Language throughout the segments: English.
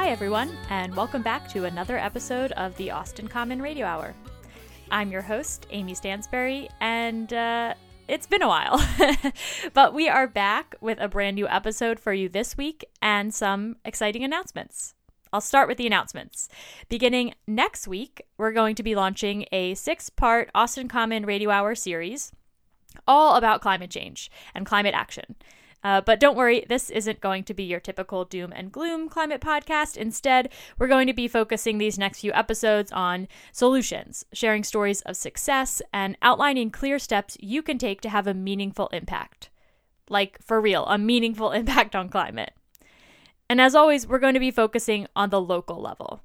Hi, everyone, and welcome back to another episode of the Austin Common Radio Hour. I'm your host, Amy Stansbury, and uh, it's been a while. but we are back with a brand new episode for you this week and some exciting announcements. I'll start with the announcements. Beginning next week, we're going to be launching a six part Austin Common Radio Hour series all about climate change and climate action. Uh, but don't worry, this isn't going to be your typical doom and gloom climate podcast. Instead, we're going to be focusing these next few episodes on solutions, sharing stories of success, and outlining clear steps you can take to have a meaningful impact. Like, for real, a meaningful impact on climate. And as always, we're going to be focusing on the local level.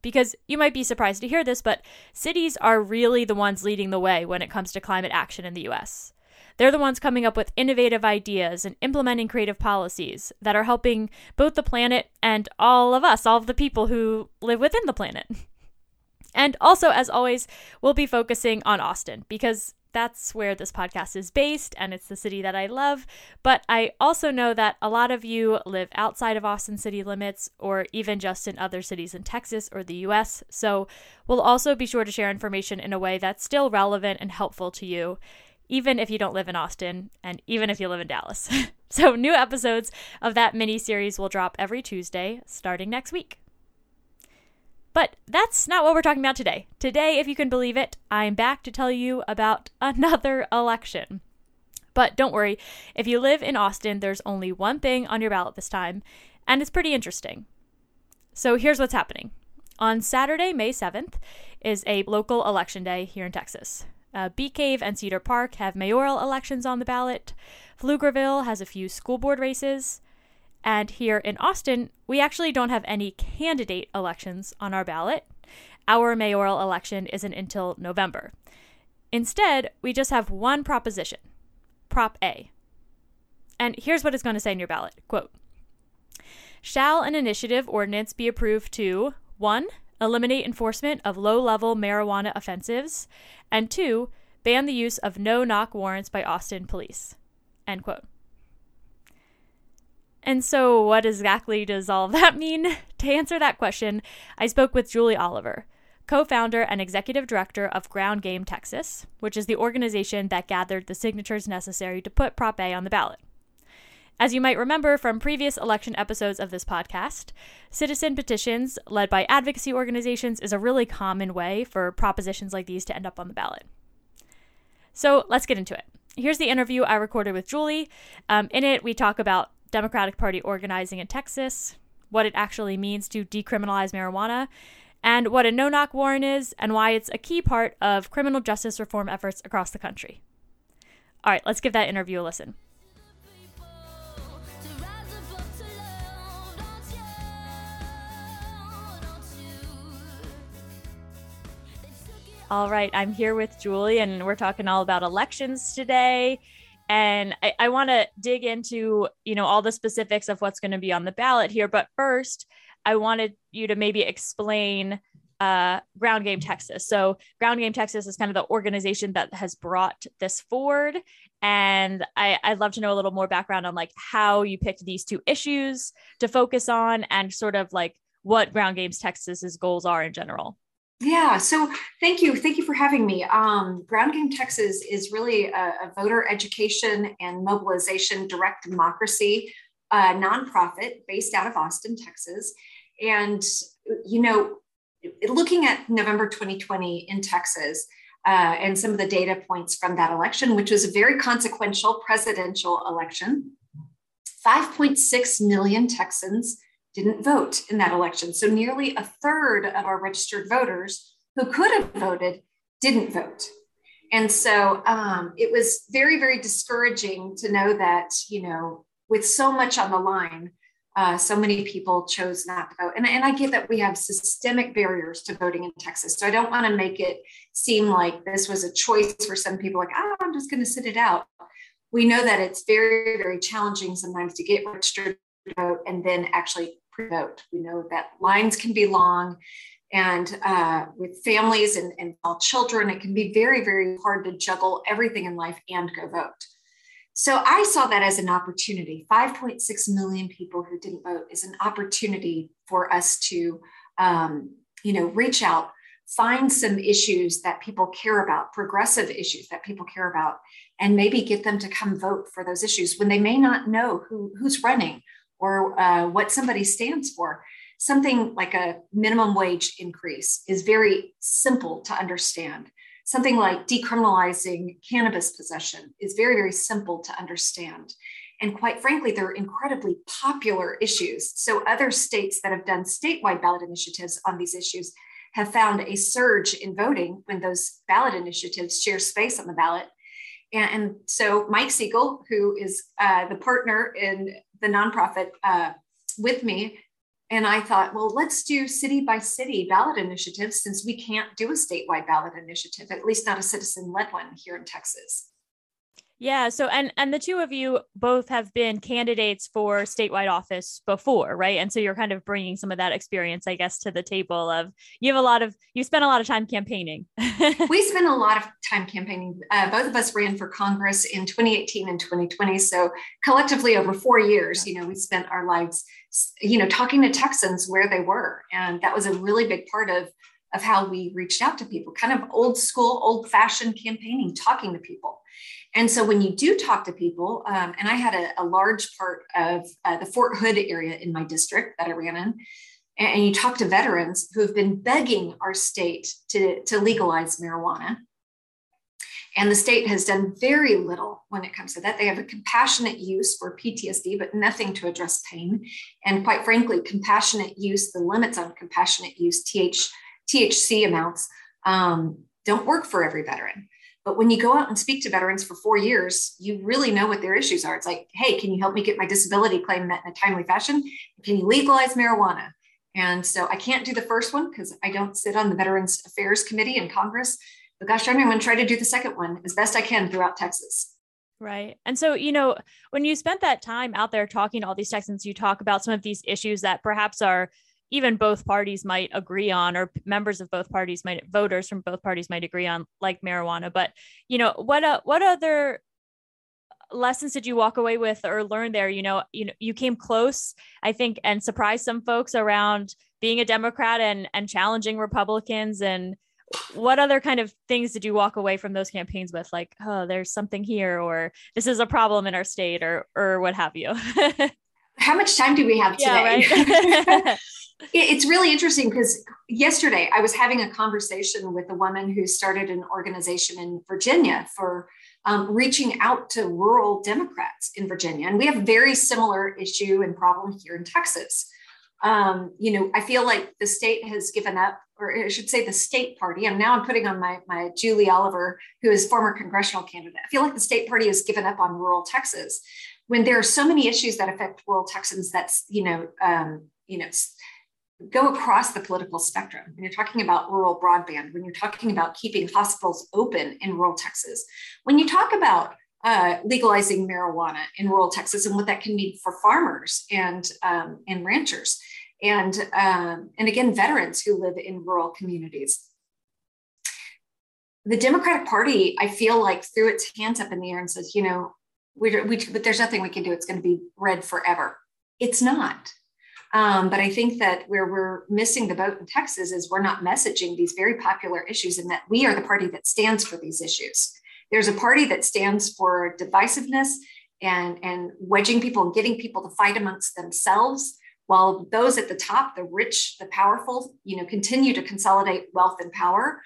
Because you might be surprised to hear this, but cities are really the ones leading the way when it comes to climate action in the US. They're the ones coming up with innovative ideas and implementing creative policies that are helping both the planet and all of us, all of the people who live within the planet. And also, as always, we'll be focusing on Austin because that's where this podcast is based and it's the city that I love. But I also know that a lot of you live outside of Austin city limits or even just in other cities in Texas or the US. So we'll also be sure to share information in a way that's still relevant and helpful to you even if you don't live in Austin and even if you live in Dallas. so, new episodes of that mini series will drop every Tuesday starting next week. But that's not what we're talking about today. Today, if you can believe it, I'm back to tell you about another election. But don't worry, if you live in Austin, there's only one thing on your ballot this time, and it's pretty interesting. So here's what's happening. On Saturday, May 7th, is a local election day here in Texas. Uh, Bee Cave and Cedar Park have mayoral elections on the ballot. Pflugerville has a few school board races. And here in Austin, we actually don't have any candidate elections on our ballot. Our mayoral election isn't until November. Instead, we just have one proposition Prop A. And here's what it's going to say in your ballot quote Shall an initiative ordinance be approved to 1 eliminate enforcement of low level marijuana offensives, and two, ban the use of no knock warrants by Austin police. End quote. And so, what exactly does all of that mean? To answer that question, I spoke with Julie Oliver, co founder and executive director of Ground Game Texas, which is the organization that gathered the signatures necessary to put Prop A on the ballot. As you might remember from previous election episodes of this podcast, citizen petitions led by advocacy organizations is a really common way for propositions like these to end up on the ballot. So let's get into it. Here's the interview I recorded with Julie. Um, in it, we talk about Democratic Party organizing in Texas, what it actually means to decriminalize marijuana, and what a no knock warrant is, and why it's a key part of criminal justice reform efforts across the country. All right, let's give that interview a listen. All right, I'm here with Julie, and we're talking all about elections today. And I, I want to dig into, you know, all the specifics of what's going to be on the ballot here. But first, I wanted you to maybe explain uh, Ground Game Texas. So, Ground Game Texas is kind of the organization that has brought this forward. And I, I'd love to know a little more background on like how you picked these two issues to focus on and sort of like what Ground Games Texas's goals are in general. Yeah, so thank you. Thank you for having me. Um, Ground Game Texas is really a, a, voter education and mobilization direct democracy uh, nonprofit based out of Austin, Texas. And, you know, looking at November 2020 in Texas uh, and some of the data points from that election, which was a very consequential presidential election, 5.6 million Texans didn't vote in that election. So nearly a third of our registered voters who could have voted didn't vote. And so um, it was very, very discouraging to know that, you know, with so much on the line, uh, so many people chose not to vote. And, and I get that we have systemic barriers to voting in Texas. So I don't want to make it seem like this was a choice for some people, like, oh, I'm just going to sit it out. We know that it's very, very challenging sometimes to get registered to vote and then actually We know that lines can be long, and uh, with families and, and small children, it can be very, very hard to juggle everything in life and go vote. So I saw that as an opportunity. 5.6 million people who didn't vote is an opportunity for us to, um, you know, reach out, find some issues that people care about, progressive issues that people care about, and maybe get them to come vote for those issues when they may not know who, who's running or uh, what somebody stands for. Something like a minimum wage increase is very simple to understand. Something like decriminalizing cannabis possession is very, very simple to understand. And quite frankly, they're incredibly popular issues. So, other states that have done statewide ballot initiatives on these issues have found a surge in voting when those ballot initiatives share space on the ballot. And, so, Mike Siegel, who is uh, the partner in the nonprofit uh, with me, and I thought, well, let's do city by city ballot initiatives since we can't do a statewide ballot initiative, at least not a citizen led one here in Texas. Yeah. So, and and the two of you both have been candidates for statewide office before, right? And so you're kind of bringing some of that experience, I guess, to the table. Of you have a lot of you spent a lot of time campaigning. we spent a lot of time campaigning. Uh, both of us ran for Congress in 2018 and 2020. So collectively, over four years, you know, we spent our lives, you know, talking to Texans where they were, and that was a really big part of of how we reached out to people, kind of old school, old fashioned campaigning, talking to people. And so when you do talk to people, um, and I had a, a large part of uh, the Fort Hood area in my district that I ran in, and you talk to veterans who have been begging our state to, to legalize marijuana. And the state has done very little when it comes to that. They have a compassionate use for PTSD, but nothing to address pain. And quite frankly, compassionate use, the limits on compassionate use, TH, THC amounts, um, don't work for every veteran. But when you go out and speak to veterans for four years, you really know what their issues are. It's like, hey, can you help me get my disability claim met in a timely fashion? Can you legalize marijuana? And so I can't do the first one because I don't sit on the Veterans Affairs Committee in Congress. But gosh I'm going to try to do the second one as best I can throughout Texas. Right. And so, you know, when you spent that time out there talking to all these Texans, you talk about some of these issues that perhaps are even both parties might agree on or members of both parties might voters from both parties might agree on like marijuana. But you know what uh, what other lessons did you walk away with or learn there? You know you know you came close i think and surprised some folks around being a democrat and and challenging republicans. And what other kind of things did you walk away from those campaigns with? Like oh there's something here or this is a problem in our state or or what have you how much time do we have today yeah, right? it's really interesting because yesterday I was having a conversation with a woman who started an organization in Virginia for um, reaching out to rural Democrats in Virginia. And we have a very similar issue and problem here in Texas. Um, you know, I feel like the state has given up, or I should say the state party. And now I'm putting on my, my Julie Oliver, who is former congressional candidate. I feel like the state party has given up on rural Texas when there are so many issues that affect rural Texans that's, you know, um, you know, go across the political spectrum. When you're talking about rural broadband, when you're talking about keeping hospitals open in rural Texas, when you talk about uh, legalizing marijuana in rural Texas and what that can mean for farmers and um, and ranchers, and um, and again veterans who live in rural communities. The Democratic Party, I feel like, threw its hands up in the air and says, you know, we, we, but there's nothing we can do. It's going to be red forever. It's not. Um, but I think that where we're missing the boat in Texas is we're not messaging these very popular issues and that we are the party that stands for these issues. There's a party that stands for divisiveness and, and wedging people and getting people to fight amongst themselves while those at the top, the rich, the powerful, you know, continue to consolidate wealth and power.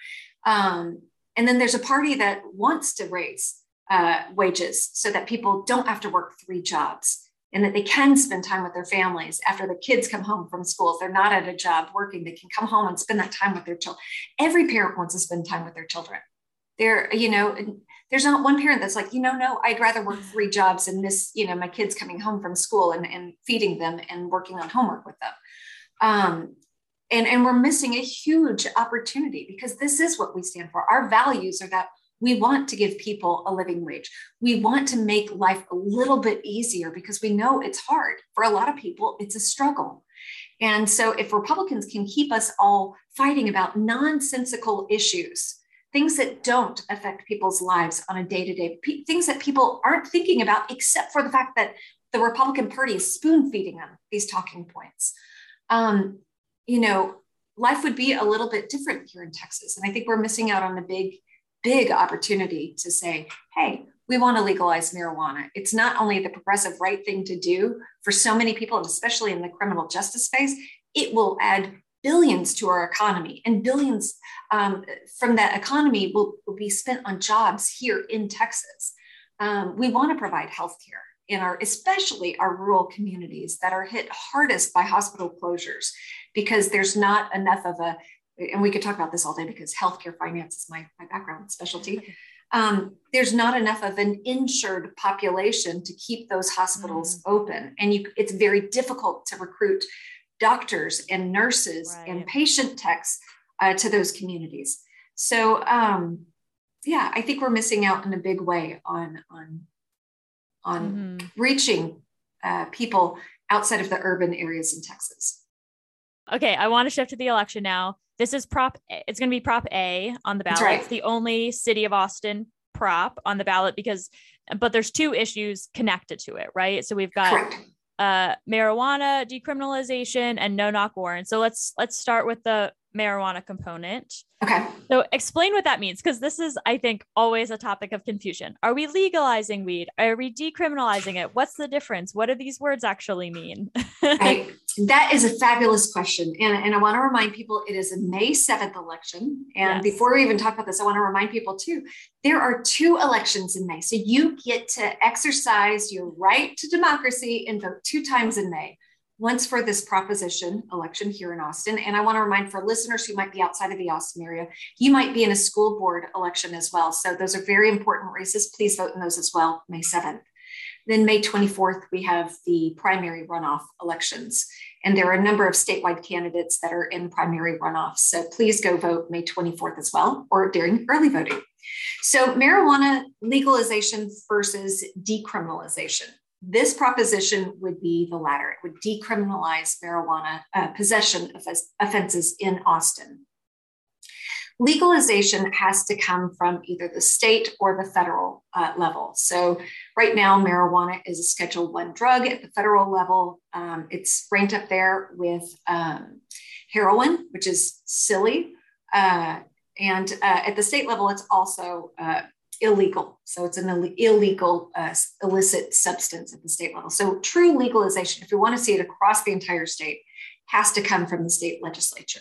Um, and then there's a party that wants to raise uh, wages so that people don't have to work three jobs and that they can spend time with their families after the kids come home from school. If they're not at a job working, they can come home and spend that time with their children. Every parent wants to spend time with their children. There, you know, there's not one parent that's like, you know, no, I'd rather work three jobs and miss, you know, my kids coming home from school and, and feeding them and working on homework with them. Um, and, and we're missing a huge opportunity because this is what we stand for. Our values are that we want to give people a living wage. We want to make life a little bit easier because we know it's hard. For a lot of people, it's a struggle. And so, if Republicans can keep us all fighting about nonsensical issues things that don't affect people's lives on a day to day, things that people aren't thinking about, except for the fact that the Republican Party is spoon feeding them these talking points. Um, you know, life would be a little bit different here in Texas. And I think we're missing out on a big, big opportunity to say, hey, we want to legalize marijuana. It's not only the progressive right thing to do for so many people, and especially in the criminal justice space, it will add billions to our economy and billions um, from that economy will, will, be spent on jobs here in Texas. Um, we want to provide health care in our, especially our rural communities that are hit hardest by hospital closures because there's not enough of a, and we could talk about this all day because healthcare finance is my, my background specialty. Um, there's not enough of an insured population to keep those hospitals mm. open. And you, it's very difficult to recruit doctors and nurses right. and patient techs uh, to those communities. So, um, yeah, I think we're missing out in a big way on on on mm-hmm. reaching uh, people outside of the urban areas in Texas. Okay, I want to shift to the election now. This is prop. It's going to be prop A on the ballot. Right. It's the only city of Austin prop on the ballot because, but there's two issues connected to it, right? So we've got Correct uh, marijuana decriminalization and no knock warrant. So let's let's start with the marijuana component. Okay. So explain what that means because this is I think always a topic of confusion. Are we legalizing weed? Are we decriminalizing it? What's the difference? What do these words actually mean? right. That is a fabulous question. And, and I want to remind people it is a May 7th election. And yes. before we even talk about this, I want to remind people too there are two elections in May. So you get to exercise your right to democracy and vote two times in May. Once for this proposition election here in Austin. And I want to remind for listeners who might be outside of the Austin area, you might be in a school board election as well. So those are very important races. Please vote in those as well, May 7th. Then May 24th, we have the primary runoff elections. And there are a number of statewide candidates that are in primary runoffs. So please go vote May 24th as well, or during early voting. So, marijuana legalization versus decriminalization. This proposition would be the latter. It would decriminalize marijuana uh, possession offenses in Austin legalization has to come from either the state or the federal uh, level. So right now, marijuana is a Schedule One drug at the federal level. Um, it's ranked up there with um, heroin, which is silly, uh, and uh, at the state level, it's also uh, illegal. So it's an Ill- illegal uh, illicit substance at the state level. So true legalization, if you want to see it across the entire state, has to come from the state legislature.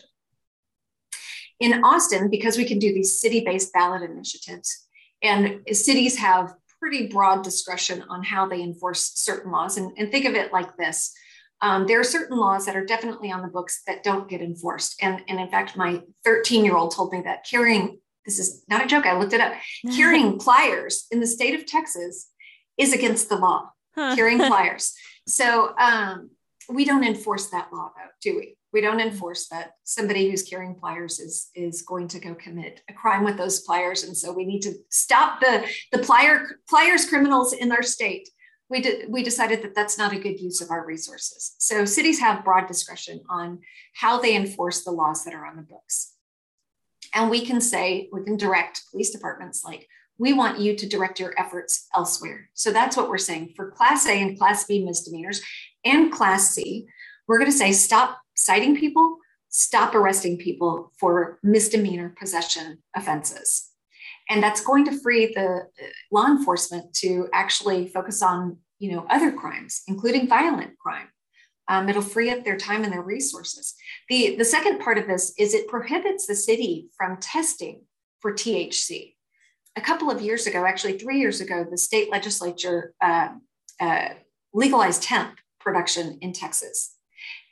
In Austin, because we can do these city based ballot initiatives, and cities have pretty broad discretion on how they enforce certain laws. And, and think of it like this um, there are certain laws that are definitely on the books that don't get enforced. And, and in fact, my 13 year old told me that carrying, this is not a joke, I looked it up, carrying pliers in the state of Texas is against the law, carrying pliers. So um, we don't enforce that law, though, do we? we don't mm-hmm. enforce that somebody who's carrying pliers is is going to go commit a crime with those pliers and so we need to stop the the plier pliers criminals in our state. We did we decided that that's not a good use of our resources. So cities have broad discretion on how they enforce the laws that are on the books. And we can say we can direct police departments like we want you to direct your efforts elsewhere. So that's what we're saying. For class a and class b misdemeanors and class c we're going to say stop citing people, stop arresting people for misdemeanor possession offenses. And that's going to free the uh, law enforcement to actually focus on, you know, other crimes, including violent crime. Um, it'll free up their time and their resources. The, the second part of this is it prohibits the city from testing for THC. A couple of years ago, actually three years ago, the state legislature uh, uh, legalized hemp production in Texas.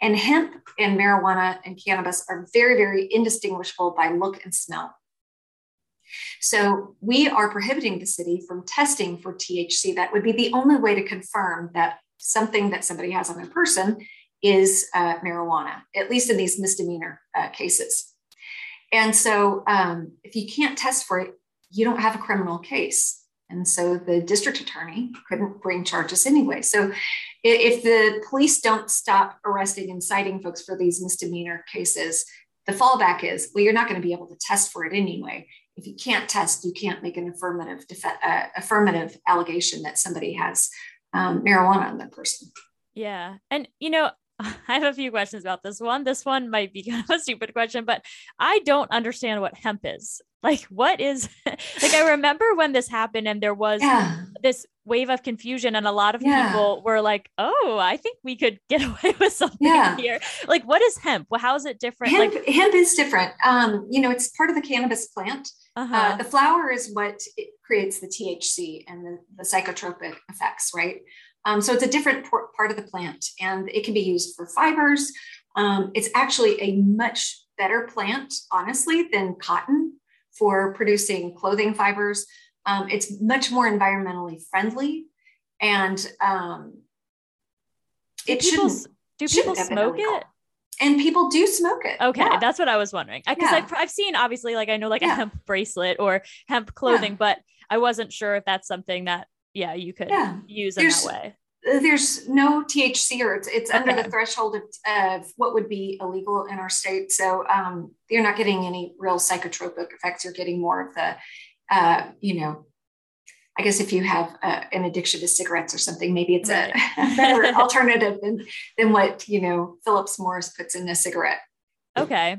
And hemp and marijuana and cannabis are very, very indistinguishable by look and smell. So we are prohibiting the city from testing for THC. That would be the only way to confirm that something that somebody has on their person is uh, marijuana, at least in these misdemeanor uh, cases. And so um, if you can't test for it, you don't have a criminal case. And so the district attorney couldn't bring charges anyway. So if the police don't stop arresting and citing folks for these misdemeanor cases, the fallback is, well, you're not going to be able to test for it anyway. if you can't test, you can't make an affirmative def- uh, affirmative allegation that somebody has um, marijuana on their person. Yeah, and you know, I have a few questions about this one. This one might be kind of a stupid question, but I don't understand what hemp is. Like, what is like? I remember when this happened, and there was yeah. this wave of confusion, and a lot of yeah. people were like, "Oh, I think we could get away with something yeah. here." Like, what is hemp? Well, how is it different? Hemp, like, hemp is different. Um, you know, it's part of the cannabis plant. Uh-huh. Uh, the flower is what creates the THC and the, the psychotropic effects, right? Um, so it's a different part of the plant and it can be used for fibers. Um, it's actually a much better plant, honestly, than cotton for producing clothing fibers. Um, it's much more environmentally friendly and um, it shouldn't. Do people smoke it? and people do smoke it. Okay, yeah. that's what I was wondering. Because yeah. I've, I've seen obviously like I know like yeah. a hemp bracelet or hemp clothing, but I wasn't sure if that's something that yeah, you could use in there's, that way. There's no THC or it's, it's okay. under the threshold of, of, what would be illegal in our state. So um, you're not getting any real psychotropic effects. You're getting more of the, uh, you know, I guess if you have uh, an addiction to cigarettes or something, maybe it's right. a, better alternative than, than what, you know, Phillips Morris puts in a cigarette. Okay.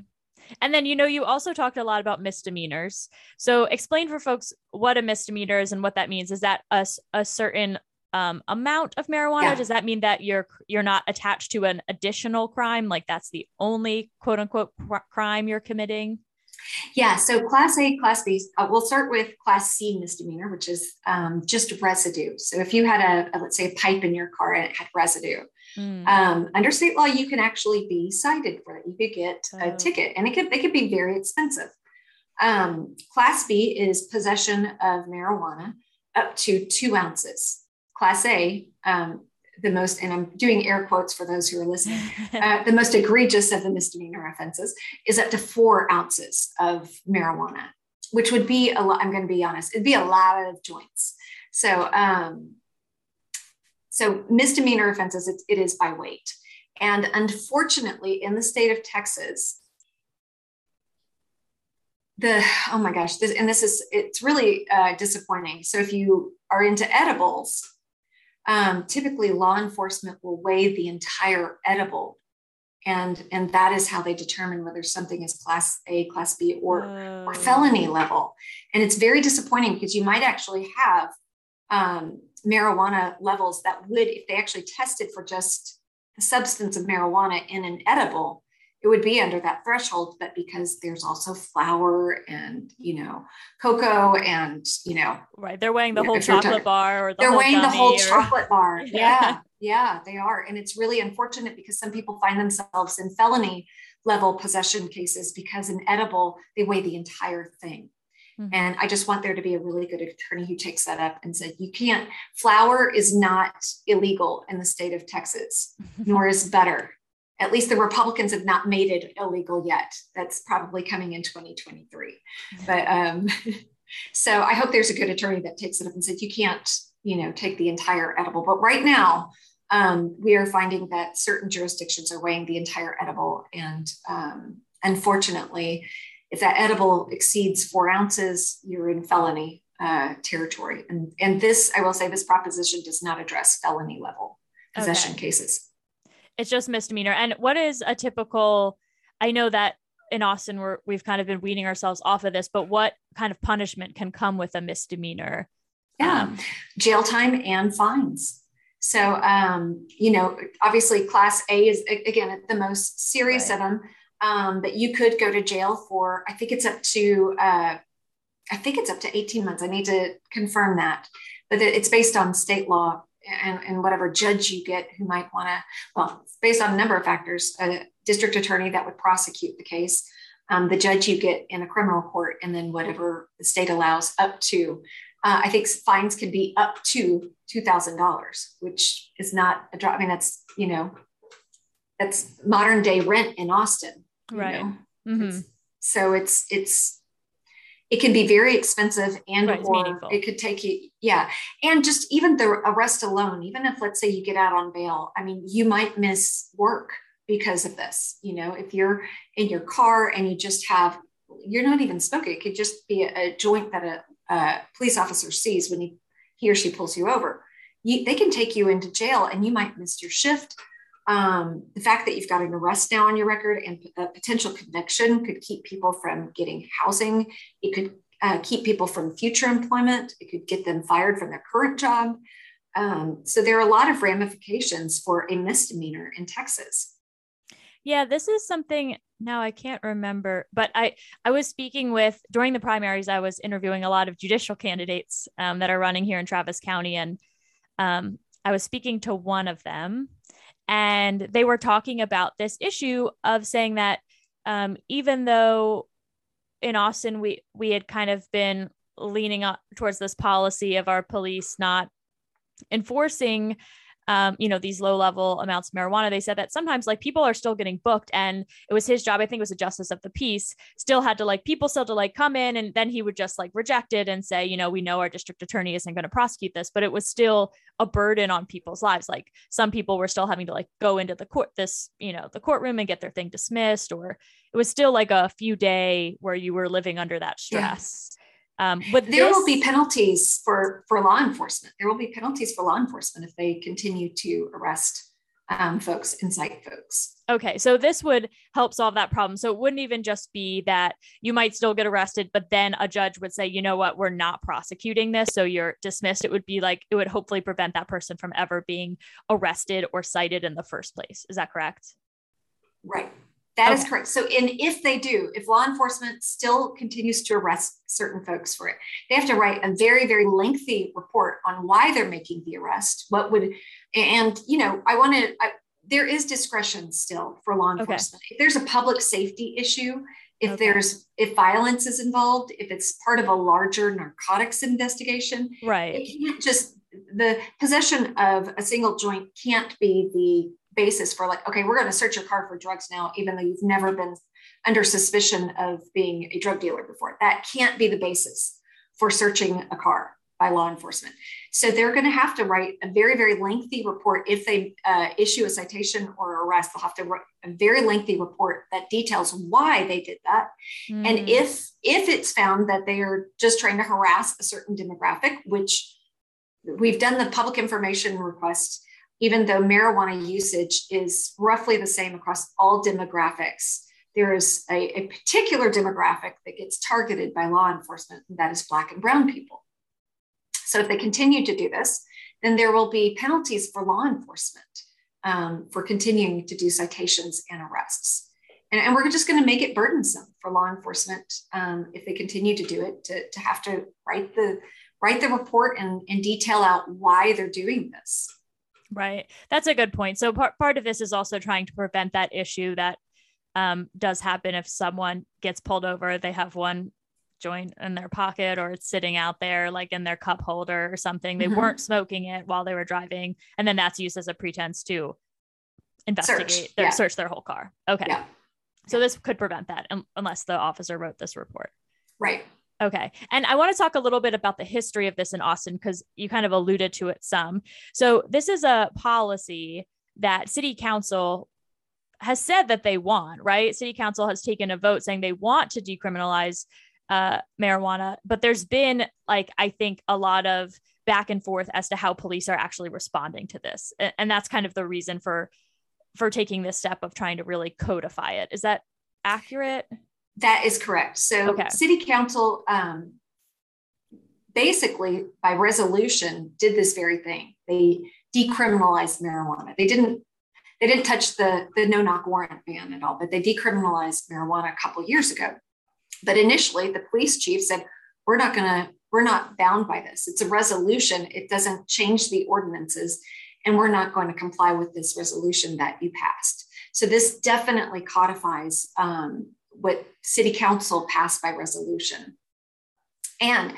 And then, you know, you also talked a lot about misdemeanors. So explain for folks what a misdemeanor is and what that means. Is that a, a certain um, amount of marijuana? Yeah. Does that mean that you're you're not attached to an additional crime? Like that's the only quote unquote cr- crime you're committing? Yeah, so class A, class B, uh, we'll start with class C misdemeanor, which is um, just residue. So if you had a, a, let's say, a pipe in your car and it had residue, mm. um, under state law, you can actually be cited for that. You could get oh. a ticket and it could, they could be very expensive. Um, class B is possession of marijuana up to two ounces. Class A, um, the most, and I'm doing air quotes for those who are listening, uh, the most egregious of the misdemeanor offenses is up to four ounces of marijuana, which would be a lot. I'm going to be honest, it'd be a lot of joints. So, um, so misdemeanor offenses, it, it is by weight. And unfortunately, in the state of Texas, the oh my gosh, this, and this is it's really uh, disappointing. So if you are into edibles, um, typically law enforcement will weigh the entire edible and and that is how they determine whether something is class a class b or oh. or felony level and it's very disappointing because you might actually have um, marijuana levels that would if they actually tested for just the substance of marijuana in an edible it would be under that threshold but because there's also flour and you know cocoa and you know right they're weighing the whole chocolate bar or the they're weighing the whole or... chocolate bar yeah. yeah yeah they are and it's really unfortunate because some people find themselves in felony level possession cases because in edible they weigh the entire thing mm-hmm. and i just want there to be a really good attorney who takes that up and said you can't flour is not illegal in the state of texas nor is butter at least the Republicans have not made it illegal yet. That's probably coming in 2023. But um, so I hope there's a good attorney that takes it up and says you can't, you know, take the entire edible. But right now, um, we are finding that certain jurisdictions are weighing the entire edible, and um, unfortunately, if that edible exceeds four ounces, you're in felony uh, territory. And and this, I will say, this proposition does not address felony level possession okay. cases it's just misdemeanor. And what is a typical? I know that in Austin we're we've kind of been weaning ourselves off of this, but what kind of punishment can come with a misdemeanor? Yeah, um, jail time and fines. So, um, you know, obviously, class A is again the most serious right. of them. Um, but you could go to jail for, I think it's up to, uh, I think it's up to 18 months. I need to confirm that, but it's based on state law and, and whatever judge you get who might want to, well, based on a number of factors, a district attorney that would prosecute the case, um, the judge you get in a criminal court, and then whatever the state allows up to. Uh, I think fines can be up to two thousand dollars, which is not a drop. I mean, that's you know, that's modern day rent in Austin, right? Mm-hmm. It's, so it's it's it can be very expensive and right, or it could take you yeah and just even the arrest alone even if let's say you get out on bail i mean you might miss work because of this you know if you're in your car and you just have you're not even smoking. It could just be a, a joint that a, a, police officer sees when he, he or she pulls you over. You, they can take you into jail and you might miss your shift. Um, the fact that you've got an arrest now on your record and a potential conviction could keep people from getting housing. It could uh, keep people from future employment. It could get them fired from their current job. Um, so there are a lot of ramifications for a misdemeanor in Texas. Yeah, this is something now I can't remember, but I I was speaking with during the primaries. I was interviewing a lot of judicial candidates um, that are running here in Travis County, and um, I was speaking to one of them, and they were talking about this issue of saying that um, even though in Austin we we had kind of been leaning up towards this policy of our police not enforcing um, you know, these low level amounts of marijuana, they said that sometimes like people are still getting booked. And it was his job, I think it was a justice of the peace, still had to like people still to like come in and then he would just like reject it and say, you know, we know our district attorney isn't going to prosecute this, but it was still a burden on people's lives. Like some people were still having to like go into the court, this, you know, the courtroom and get their thing dismissed, or it was still like a few day where you were living under that stress. Yeah. Um, but there this, will be penalties for for law enforcement. There will be penalties for law enforcement if they continue to arrest um, folks, incite folks. Okay, so this would help solve that problem. So it wouldn't even just be that you might still get arrested, but then a judge would say, you know what, we're not prosecuting this, so you're dismissed. It would be like it would hopefully prevent that person from ever being arrested or cited in the first place. Is that correct? Right. That okay. is correct. So, and if they do, if law enforcement still continues to arrest certain folks for it, they have to write a very, very lengthy report on why they're making the arrest. What would, and you know, I want to. There is discretion still for law enforcement. Okay. If there's a public safety issue, if okay. there's if violence is involved, if it's part of a larger narcotics investigation, right? It can't just the possession of a single joint can't be the basis for like, okay, we're going to search your car for drugs now, even though you've never been under suspicion of being a drug dealer before. That can't be the basis for searching a car by law enforcement. So they're going to have to write a very, very lengthy report if they uh, issue a citation or arrest. They'll have to write a very lengthy report that details why they did that, mm. and if if it's found that they are just trying to harass a certain demographic, which we've done the public information request even though marijuana usage is roughly the same across all demographics, there is a, a, particular demographic that gets targeted by law enforcement, and that is Black and Brown people. So if they continue to do this, then there will be penalties for law enforcement um, for continuing to do citations and arrests. And, and we're just going to make it burdensome for law enforcement um, if they continue to do it to, to have to write the write the report and, and detail out why they're doing this. Right. That's a good point. So part part of this is also trying to prevent that issue that um, does happen if someone gets pulled over, they have one joint in their pocket or it's sitting out there like in their cup holder or something. They mm-hmm. weren't smoking it while they were driving. And then that's used as a pretense to investigate, search, their, yeah. search their whole car. Okay. Yeah. So this could prevent that unless the officer wrote this report. Right. Okay. And I want to talk a little bit about the history of this in Austin because you kind of alluded to it some. So, this is a policy that city council has said that they want, right? City council has taken a vote saying they want to decriminalize uh, marijuana, but there's been, like, I think a lot of back and forth as to how police are actually responding to this. And, and that's kind of the reason for for taking this step of trying to really codify it. Is that accurate? That is correct. So, okay. City Council um, basically, by resolution, did this very thing. They decriminalized marijuana. They didn't. They didn't touch the the no knock warrant ban at all, but they decriminalized marijuana a couple years ago. But initially, the police chief said, "We're not going to. We're not bound by this. It's a resolution. It doesn't change the ordinances, and we're not going to comply with this resolution that you passed." So this definitely codifies um, what city council passed by resolution. And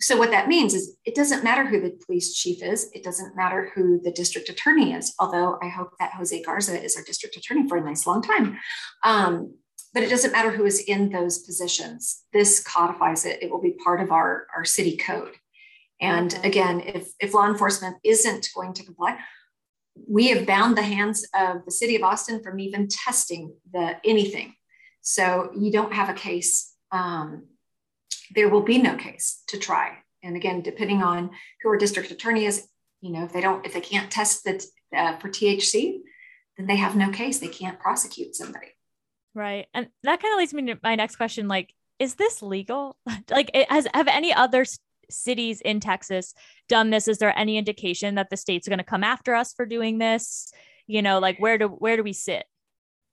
so what that means is it doesn't matter who the police chief is, it doesn't matter who the district attorney is, although I hope that Jose Garza is our district attorney for a nice long time. Um, but it doesn't matter who is in those positions. This codifies it. It will be part of our, our city code. And again, if, if law enforcement isn't going to comply, we have bound the hands of the city of Austin from even testing the anything so you don't have a case um, there will be no case to try. And again, depending on who our district attorney is, you know, if they don't, if they can't test that uh, for THC, then they have no case. They can't prosecute somebody. Right. And that kind of leads me to my next question. Like, is this legal? like, has have any other cities in Texas done this? Is there any indication that the state's are going to come after us for doing this? You know, like where do where do we sit?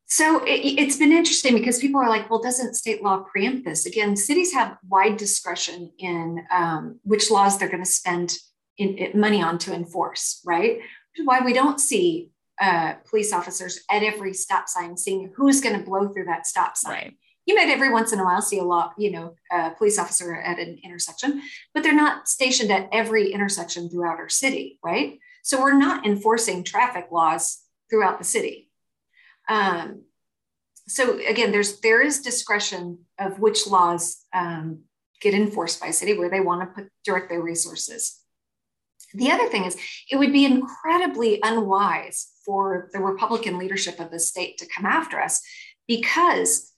So it, has been interesting because people are like, well, doesn't state law preempt this? Again, cities have wide discretion in um, which laws they're going to spend in, in money on to enforce, right? Which is why we don't see uh, police officers at every stop sign seeing who's going to blow through that stop sign. Right. You might every once in a while see a lot, you know, a police officer at an intersection, but they're not stationed at every intersection throughout our city, right? So we're not enforcing traffic laws throughout the city um, so again, there's there is discretion of which laws um, get enforced by city where they want to put direct their resources. The other thing is, it would be incredibly unwise for the Republican leadership of the state to come after us because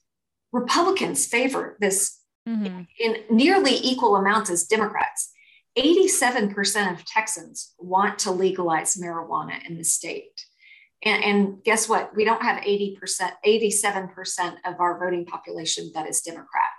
Republicans favor this mm-hmm. in nearly equal amounts as Democrats. 87% of Texans want to legalize marijuana in the state. And, and, guess what? We don't have 80%, 87% of our voting population that is Democrat.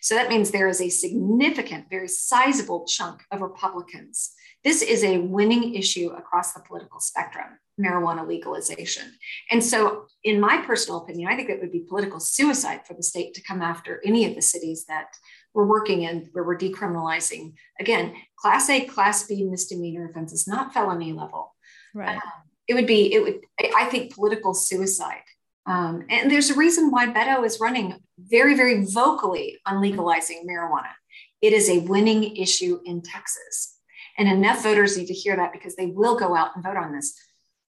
So that means there is a significant, very sizable chunk of Republicans. This is a winning issue across the political spectrum, marijuana legalization. And so, in my personal opinion, I think it would be political suicide for the state to come after any of the cities that we're working in where we're decriminalizing, again, class A, class B misdemeanor offenses, not felony level. Right. Um, it would be it would i think political suicide. Um, and there's a reason why beto is running very very vocally on legalizing marijuana. It is a winning issue in texas. And enough voters need to hear that because they will go out and vote on this.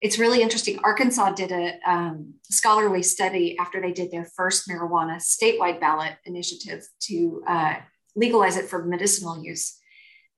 It's really interesting. Arkansas did a um, scholarly study after they did their first marijuana statewide ballot initiative to uh, legalize it for medicinal use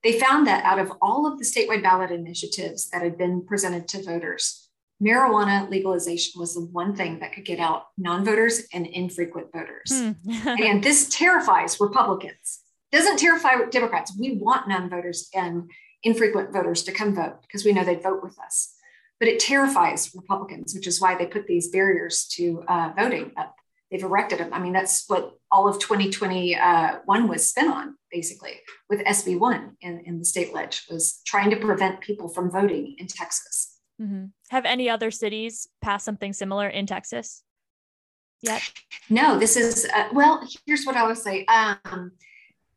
they found that out of all of the statewide ballot initiatives that had been presented to voters, marijuana legalization was the one thing that could get out non-voters and infrequent voters. Hmm. and this terrifies Republicans. Doesn't terrify Democrats. We want non-voters and infrequent voters to come vote because we know they'd vote with us. But it terrifies Republicans, which is why they put these barriers to uh, voting up they've erected them. I mean, that's what all of 2021 was spent on, basically, with SB1 in, in the state ledge, was trying to prevent people from voting in Texas. Mm-hmm. Have any other cities passed something similar in Texas yet? No, this is, uh, well, here's what I would say. Um,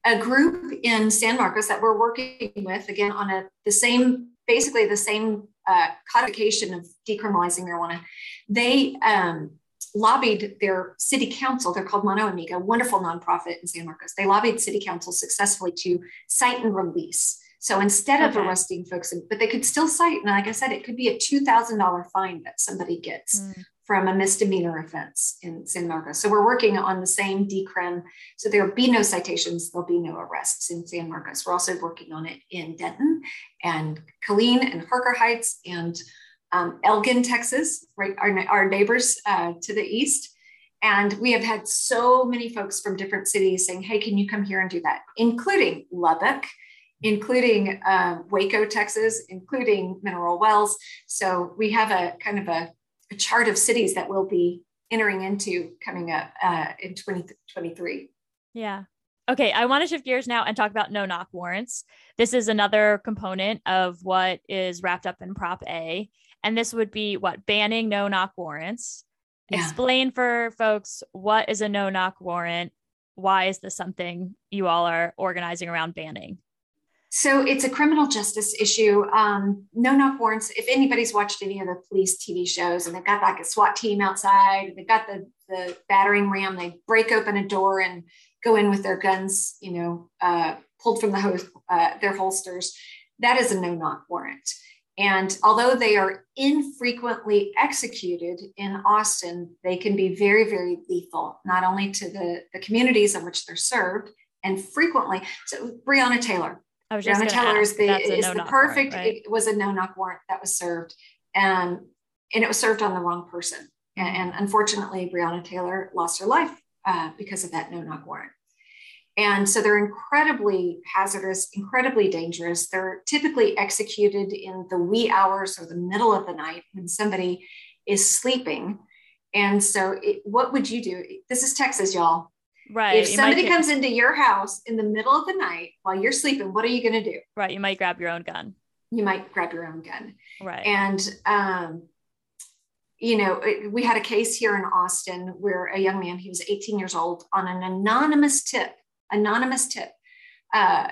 a group in San Marcos that we're working with, again, on a the same, basically the same uh, codification of decriminalizing marijuana, they um, lobbied their city council, they're called Mano Amiga, wonderful nonprofit in San Marcos. They lobbied city council successfully to cite and release. So instead of arresting folks, but they could still cite, and like I said, it could be a $2,000 fine that somebody gets mm. from a misdemeanor offense in San Marcos. So we're working on the same decrim. So there'll be no citations, there'll be no arrests in San Marcos. We're also working on it in Denton and Killeen and Harker Heights and um, Elgin, Texas, right, our, our neighbors uh, to the east. And we have had so many folks from different cities saying, hey, can you come here and do that? Including Lubbock, including uh, Waco, Texas, including Mineral Wells. So we have a kind of a, a chart of cities that we'll be entering into coming up uh, in 2023. Yeah. Okay, I want to shift gears now and talk about no knock warrants. This is another component of what is wrapped up in Prop A. And this would be what banning no knock warrants. Yeah. Explain for folks what is a no knock warrant? Why is this something you all are organizing around banning? So it's a criminal justice issue. Um, no knock warrants. If anybody's watched any of the police TV shows and they've got like a SWAT team outside, they've got the, the battering ram, they break open a door and go in with their guns, you know, uh, pulled from the ho- uh, their holsters. That is a no knock warrant. And although they are infrequently executed in Austin, they can be very, very lethal, not only to the, the communities in which they're served, and frequently. So, Breonna Taylor. I was just Breonna Taylor is the, is the perfect, warrant, right? it was a no knock warrant that was served. And, and it was served on the wrong person. And, and unfortunately, Breonna Taylor lost her life uh, because of that no knock warrant. And so they're incredibly hazardous, incredibly dangerous. They're typically executed in the wee hours or the middle of the night when somebody is sleeping. And so, it, what would you do? This is Texas, y'all. Right. If somebody comes into your house in the middle of the night while you're sleeping, what are you going to do? Right. You might grab your own gun. You might grab your own gun. Right. And, um, you know, it, we had a case here in Austin where a young man, he was 18 years old, on an anonymous tip, anonymous tip, uh,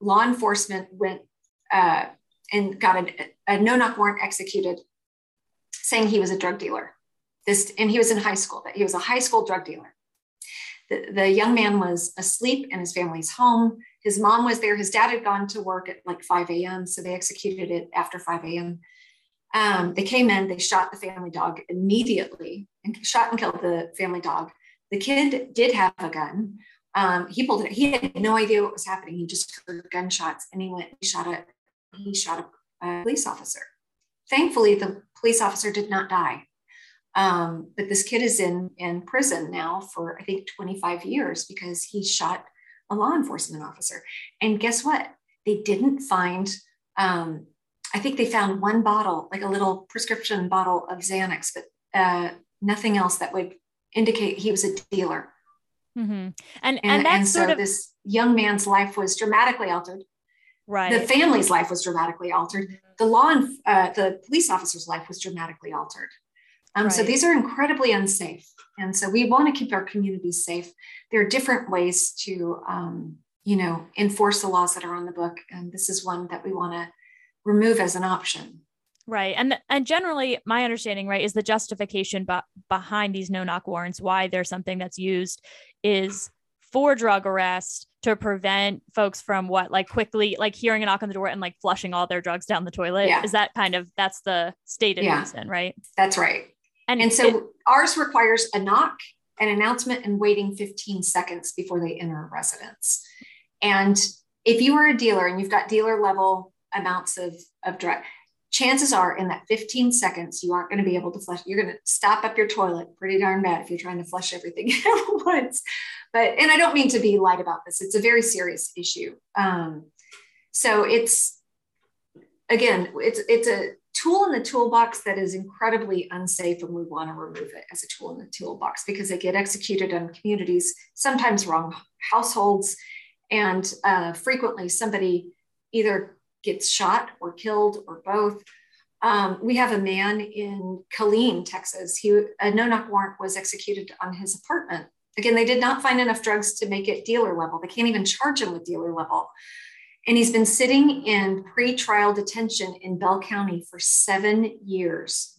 law enforcement went uh, and got a, a no knock warrant executed saying he was a drug dealer. This, and he was in high school, that he was a high school drug dealer. The, the young man was asleep in his family's home. His mom was there. His dad had gone to work at like 5 a.m. So they executed it after 5 a.m. Um, they came in, they shot the family dog immediately and shot and killed the family dog. The kid did have a gun. Um, he pulled it. He had no idea what was happening. He just heard gunshots and he went, he shot a, he shot a, a police officer. Thankfully, the police officer did not die. Um, but this kid is in, in prison now for, I think, 25 years because he shot a law enforcement officer. And guess what? They didn't find, um, I think they found one bottle, like a little prescription bottle of Xanax, but uh, nothing else that would indicate he was a dealer. Mm-hmm. And, And, and that's and sort so of this young man's life was dramatically altered. right. The family's life was dramatically altered. The law and uh, the police officer's life was dramatically altered. Um, So these are incredibly unsafe, and so we want to keep our communities safe. There are different ways to, um, you know, enforce the laws that are on the book, and this is one that we want to remove as an option. Right. And and generally my understanding, right, is the justification be- behind these no knock warrants, why there's something that's used is for drug arrest to prevent folks from what like quickly like hearing a knock on the door and like flushing all their drugs down the toilet. Yeah. Is that kind of that's the stated Yeah. reason, right? That's right. And so it- ours requires a knock, an announcement, and waiting 15 seconds before they enter a residence. And if you are a dealer and you've got dealer level amounts of, of drug, chances are in that 15 seconds, you aren't going to be able to flush. You're going to stop up your toilet pretty darn bad if you're trying to flush everything at once. But, and I don't mean to be light about this, it's a very serious issue. Um, so it's, again, it's, it's a tool in the toolbox that is incredibly unsafe and we want to remove it as a tool in the toolbox because they get executed in communities sometimes wrong households and uh, frequently somebody either gets shot or killed or both um, we have a man in Killeen, Texas. He a no-knock warrant was executed on his apartment. Again, they did not find enough drugs to make it dealer level. They can't even charge him with dealer level. And he's been sitting in pre-trial detention in Bell County for seven years.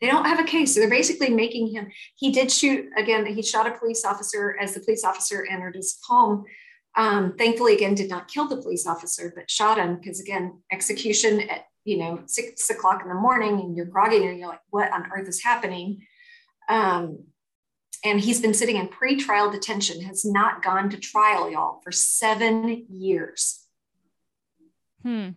They don't have a case. So they're basically making him, he did shoot, again, he shot a police officer as the police officer entered his home. Um, thankfully, again, did not kill the police officer, but shot him because, again, execution at, you know, six o'clock in the morning and you're groggy and you're like, what on earth is happening? Um, and he's been sitting in pre-trial detention, has not gone to trial, y'all, for seven years. hmm.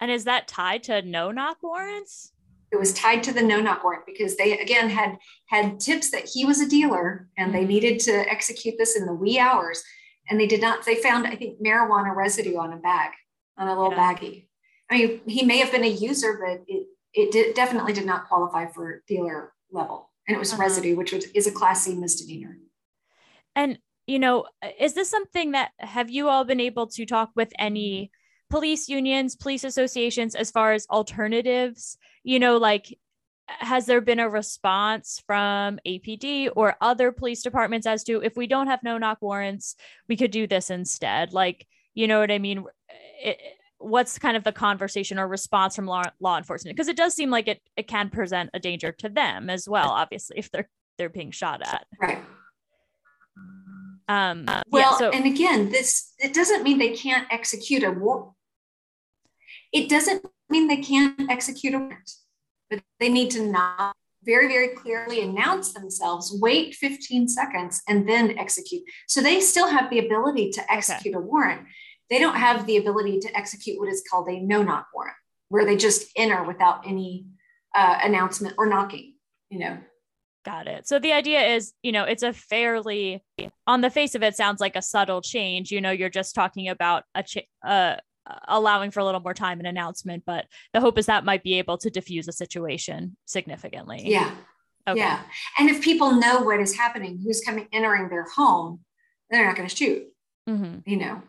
And is that tied to no knock warrants? It was tied to the no-knock warrant because they again had had tips that he was a dealer and they Mhm. needed to execute this in the wee hours. And they did not, they found, I think, marijuana residue on a bag, on a little Yeah. baggie. I mean, he may have been a user, but it it did, definitely did not qualify for dealer level. And it was Uh-huh. residue, which was, is a class C misdemeanor. And, you know, is this something that have you all been able to talk with any police unions, police associations as far as alternatives? You know, like, has there been a response from APD or other police departments as to if we don't have no knock warrants, we could do this instead? Like, you know what I mean? It, what's kind of the conversation or response from law, law enforcement? Because it does seem like it, it can present a danger to them as well, obviously, if they're they're being shot at. Right. Um, yeah, Well, so and again, this it doesn't mean they can't execute a war. It doesn't mean they can't execute a warrant, but they need to not very, very clearly announce themselves, wait 15 seconds, and then execute. So they still have the ability to execute a warrant. They don't have the ability to execute what is called a no-knock warrant, where they just enter without any uh, announcement or knocking. You know, Got it. So the idea is, you know, it's a fairly, on the face of it, sounds like a subtle change. You know, you're just talking about a ch- uh, allowing for a little more time and announcement, but the hope is that might be able to diffuse a situation significantly. Yeah. Okay. Yeah. And if people know what is happening, who's coming entering their home, they're not going to shoot. Mm-hmm. You know,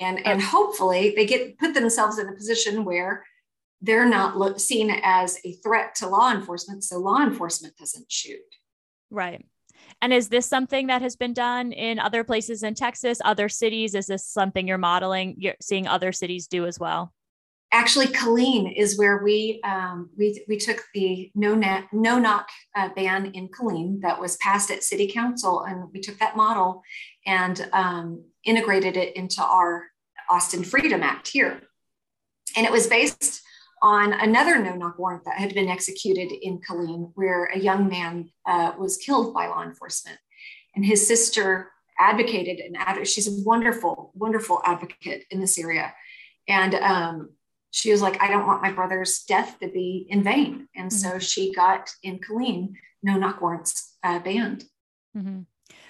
and and hopefully they get put themselves in a position where they're not look, seen as a threat to law enforcement, so law enforcement doesn't shoot. Right. And is this something that has been done in other places in Texas, other cities? Is this something you're modeling, you're seeing other cities do as well? Actually, Killeen is where we um, we we took the no net no knock uh, ban in Killeen that was passed at City Council, and we took that model and um, integrated it into our Austin Freedom Act here. And it was based on another no knock warrant that had been executed in Killeen, where a young man uh, was killed by law enforcement. And his sister advocated and ad- she's a wonderful, wonderful advocate in this area. And um, she was like, I don't want my brother's death to be in vain. And mm-hmm. so she got in Killeen no knock warrants uh, banned. Mm-hmm.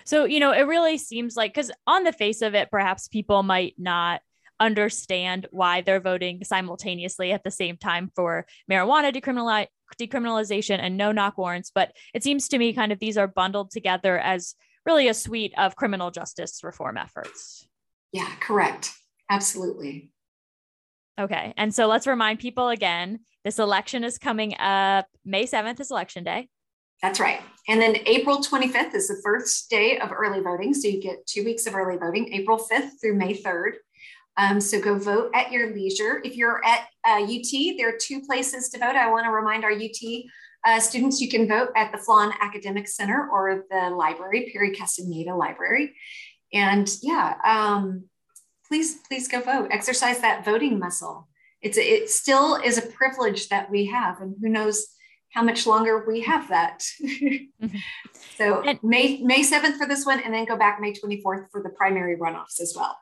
So, you know, it really seems like, because on the face of it, perhaps people might not understand why they're voting simultaneously at the same time for marijuana decriminali- decriminalization and no knock warrants. But it seems to me kind of these are bundled together as really a suite of criminal justice reform efforts. Yeah, correct. Absolutely. Okay. And so let's remind people again this election is coming up. May 7th is election day. That's right. And then April 25th is the first day of early voting. So you get two weeks of early voting, April 5th through May 3rd. Um, so go vote at your leisure. If you're at uh, UT, there are two places to vote. I want to remind our UT uh, students you can vote at the Flawn Academic Center or the library, Perry Castaneda Library. And yeah, um, please, please go vote. Exercise that voting muscle. It's a, it still is a privilege that we have, and who knows how much longer we have that. mm-hmm. So May May 7th for this one, and then go back May 24th for the primary runoffs as well.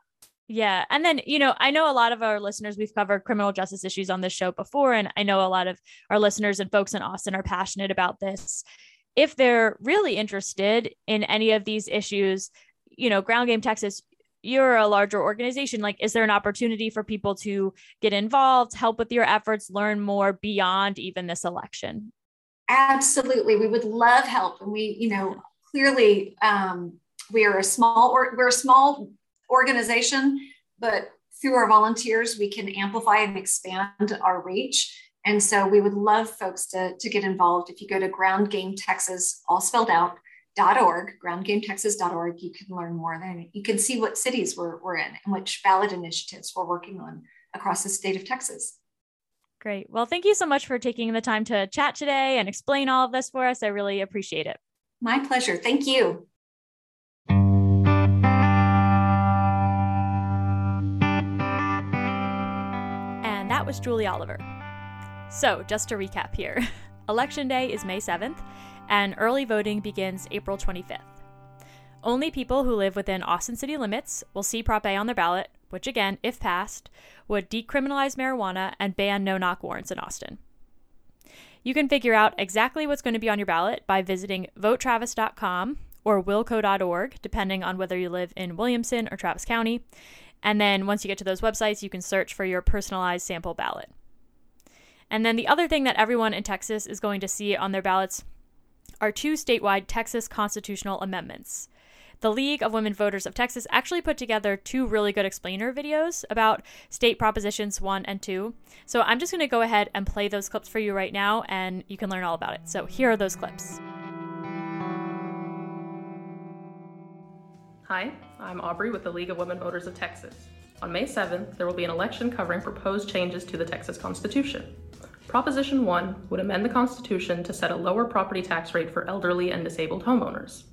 Yeah. And then, you know, I know a lot of our listeners, we've covered criminal justice issues on this show before. And I know a lot of our listeners and folks in Austin are passionate about this. If they're really interested in any of these issues, you know, Ground Game Texas, you're a larger organization. Like, is there an opportunity for people to get involved, help with your efforts, learn more beyond even this election? Absolutely. We would love help. And we, you know, clearly um, we are a small or we're a small organization, but through our volunteers, we can amplify and expand our reach. And so we would love folks to, to get involved. If you go to Ground Game Texas, all spelled out, dot .org, groundgametexas.org, you can learn more. Then you can see what cities we're, we're in and which ballot initiatives we're working on across the state of Texas. Great. Well, thank you so much for taking the time to chat today and explain all of this for us. I really appreciate it. My pleasure. Thank you. Julie Oliver. So, just to recap here Election Day is May 7th, and early voting begins April 25th. Only people who live within Austin city limits will see Prop A on their ballot, which, again, if passed, would decriminalize marijuana and ban no knock warrants in Austin. You can figure out exactly what's going to be on your ballot by visiting votetravis.com or wilco.org, depending on whether you live in Williamson or Travis County, and then once you get to those websites, you can search for your personalized sample ballot. And then the other thing that everyone in Texas is going to see on their ballots are two statewide Texas constitutional amendments. The League of Women Voters of Texas actually put together two really good explainer videos about state propositions 1 and 2. So I'm just going to go ahead and play those clips for you right now and you can learn all about it. So here are those clips. Hi, I'm Aubrey with the League of Women Voters of Texas. On May 7th, there will be an election covering proposed changes to the Texas Constitution. Proposition 1 would amend the Constitution to set a lower property tax rate for elderly and disabled homeowners.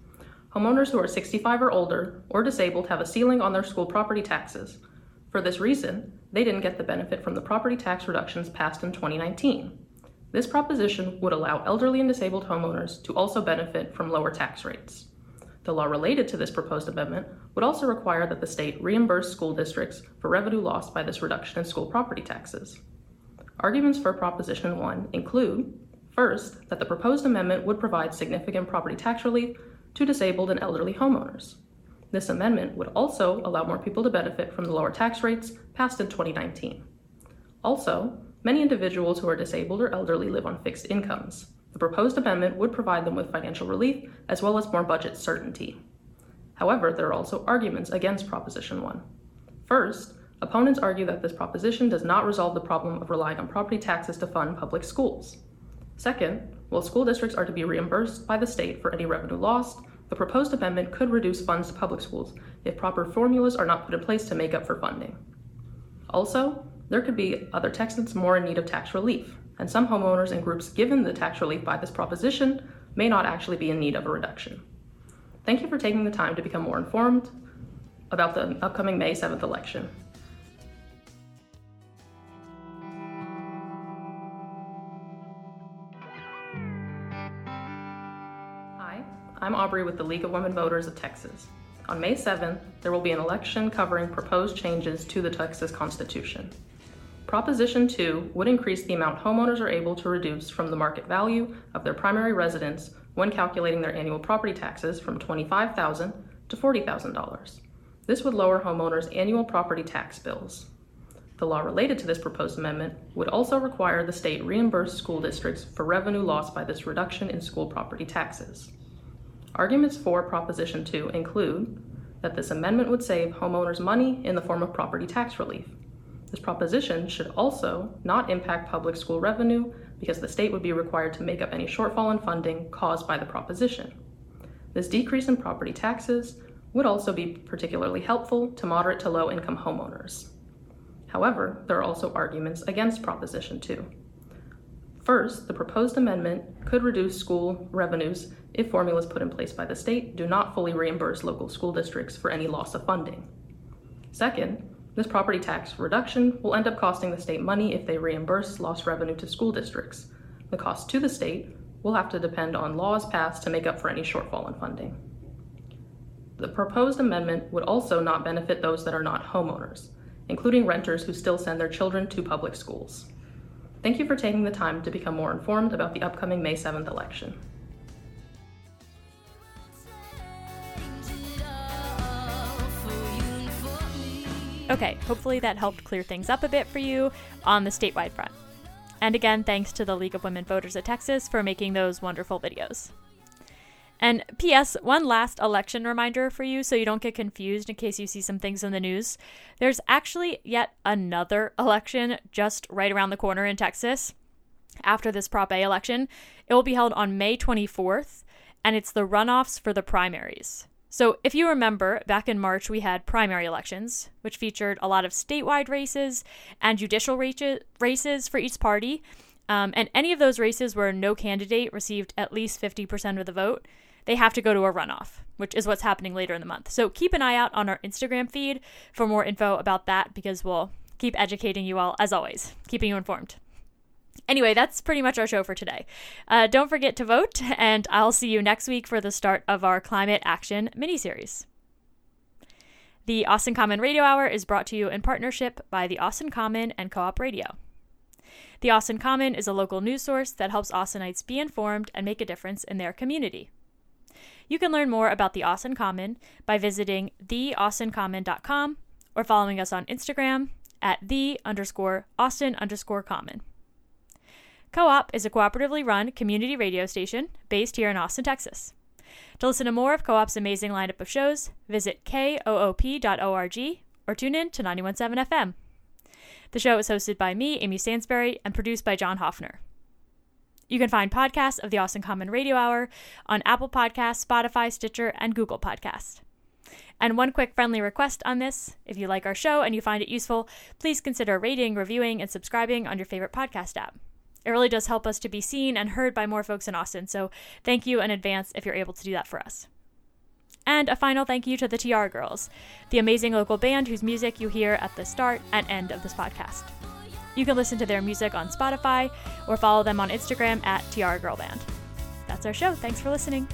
Homeowners who are 65 or older or disabled have a ceiling on their school property taxes. For this reason, they didn't get the benefit from the property tax reductions passed in 2019. This proposition would allow elderly and disabled homeowners to also benefit from lower tax rates. The law related to this proposed amendment would also require that the state reimburse school districts for revenue lost by this reduction in school property taxes. Arguments for Proposition 1 include First, that the proposed amendment would provide significant property tax relief to disabled and elderly homeowners. This amendment would also allow more people to benefit from the lower tax rates passed in 2019. Also, many individuals who are disabled or elderly live on fixed incomes. The proposed amendment would provide them with financial relief as well as more budget certainty. However, there are also arguments against Proposition 1. First, opponents argue that this proposition does not resolve the problem of relying on property taxes to fund public schools. Second, while school districts are to be reimbursed by the state for any revenue lost, the proposed amendment could reduce funds to public schools if proper formulas are not put in place to make up for funding. Also, there could be other Texans more in need of tax relief, and some homeowners and groups given the tax relief by this proposition may not actually be in need of a reduction. Thank you for taking the time to become more informed about the upcoming May 7th election. Hi, I'm Aubrey with the League of Women Voters of Texas. On May 7th, there will be an election covering proposed changes to the Texas Constitution. Proposition 2 would increase the amount homeowners are able to reduce from the market value of their primary residence when calculating their annual property taxes from 25,000 to $40,000. This would lower homeowners' annual property tax bills. The law related to this proposed amendment would also require the state reimburse school districts for revenue lost by this reduction in school property taxes. Arguments for Proposition 2 include that this amendment would save homeowners money in the form of property tax relief this proposition should also not impact public school revenue because the state would be required to make up any shortfall in funding caused by the proposition. This decrease in property taxes would also be particularly helpful to moderate to low income homeowners. However, there are also arguments against Proposition 2. First, the proposed amendment could reduce school revenues if formulas put in place by the state do not fully reimburse local school districts for any loss of funding. Second, this property tax reduction will end up costing the state money if they reimburse lost revenue to school districts. The cost to the state will have to depend on laws passed to make up for any shortfall in funding. The proposed amendment would also not benefit those that are not homeowners, including renters who still send their children to public schools. Thank you for taking the time to become more informed about the upcoming May 7th election. Okay, hopefully that helped clear things up a bit for you on the statewide front. And again, thanks to the League of Women Voters of Texas for making those wonderful videos. And P.S., one last election reminder for you so you don't get confused in case you see some things in the news. There's actually yet another election just right around the corner in Texas after this Prop A election. It will be held on May 24th, and it's the runoffs for the primaries. So, if you remember, back in March, we had primary elections, which featured a lot of statewide races and judicial races for each party. Um, and any of those races where no candidate received at least 50% of the vote, they have to go to a runoff, which is what's happening later in the month. So, keep an eye out on our Instagram feed for more info about that because we'll keep educating you all, as always, keeping you informed. Anyway, that's pretty much our show for today. Uh, don't forget to vote, and I'll see you next week for the start of our Climate Action mini-series. The Austin Common Radio Hour is brought to you in partnership by the Austin Common and KOOP Radio. The Austin Common is a local news source that helps Austinites be informed and make a difference in their community. You can learn more about the Austin Common by visiting theaustincommon.com or following us on Instagram at the underscore Austin underscore common. KOOP is a cooperatively run community radio station based here in Austin, Texas. To listen to more of KOOP's amazing lineup of shows, visit koop.org or tune in to 917 FM. The show is hosted by me, Amy Stansbury, and produced by John Hoffner. You can find podcasts of the Austin Common Radio Hour on Apple Podcasts, Spotify, Stitcher, and Google Podcasts. And one quick friendly request on this if you like our show and you find it useful, please consider rating, reviewing, and subscribing on your favorite podcast app. It really does help us to be seen and heard by more folks in Austin, so thank you in advance if you're able to do that for us. And a final thank you to the TR Girls, the amazing local band whose music you hear at the start and end of this podcast. You can listen to their music on Spotify or follow them on Instagram at TR Girl Band. That's our show. Thanks for listening.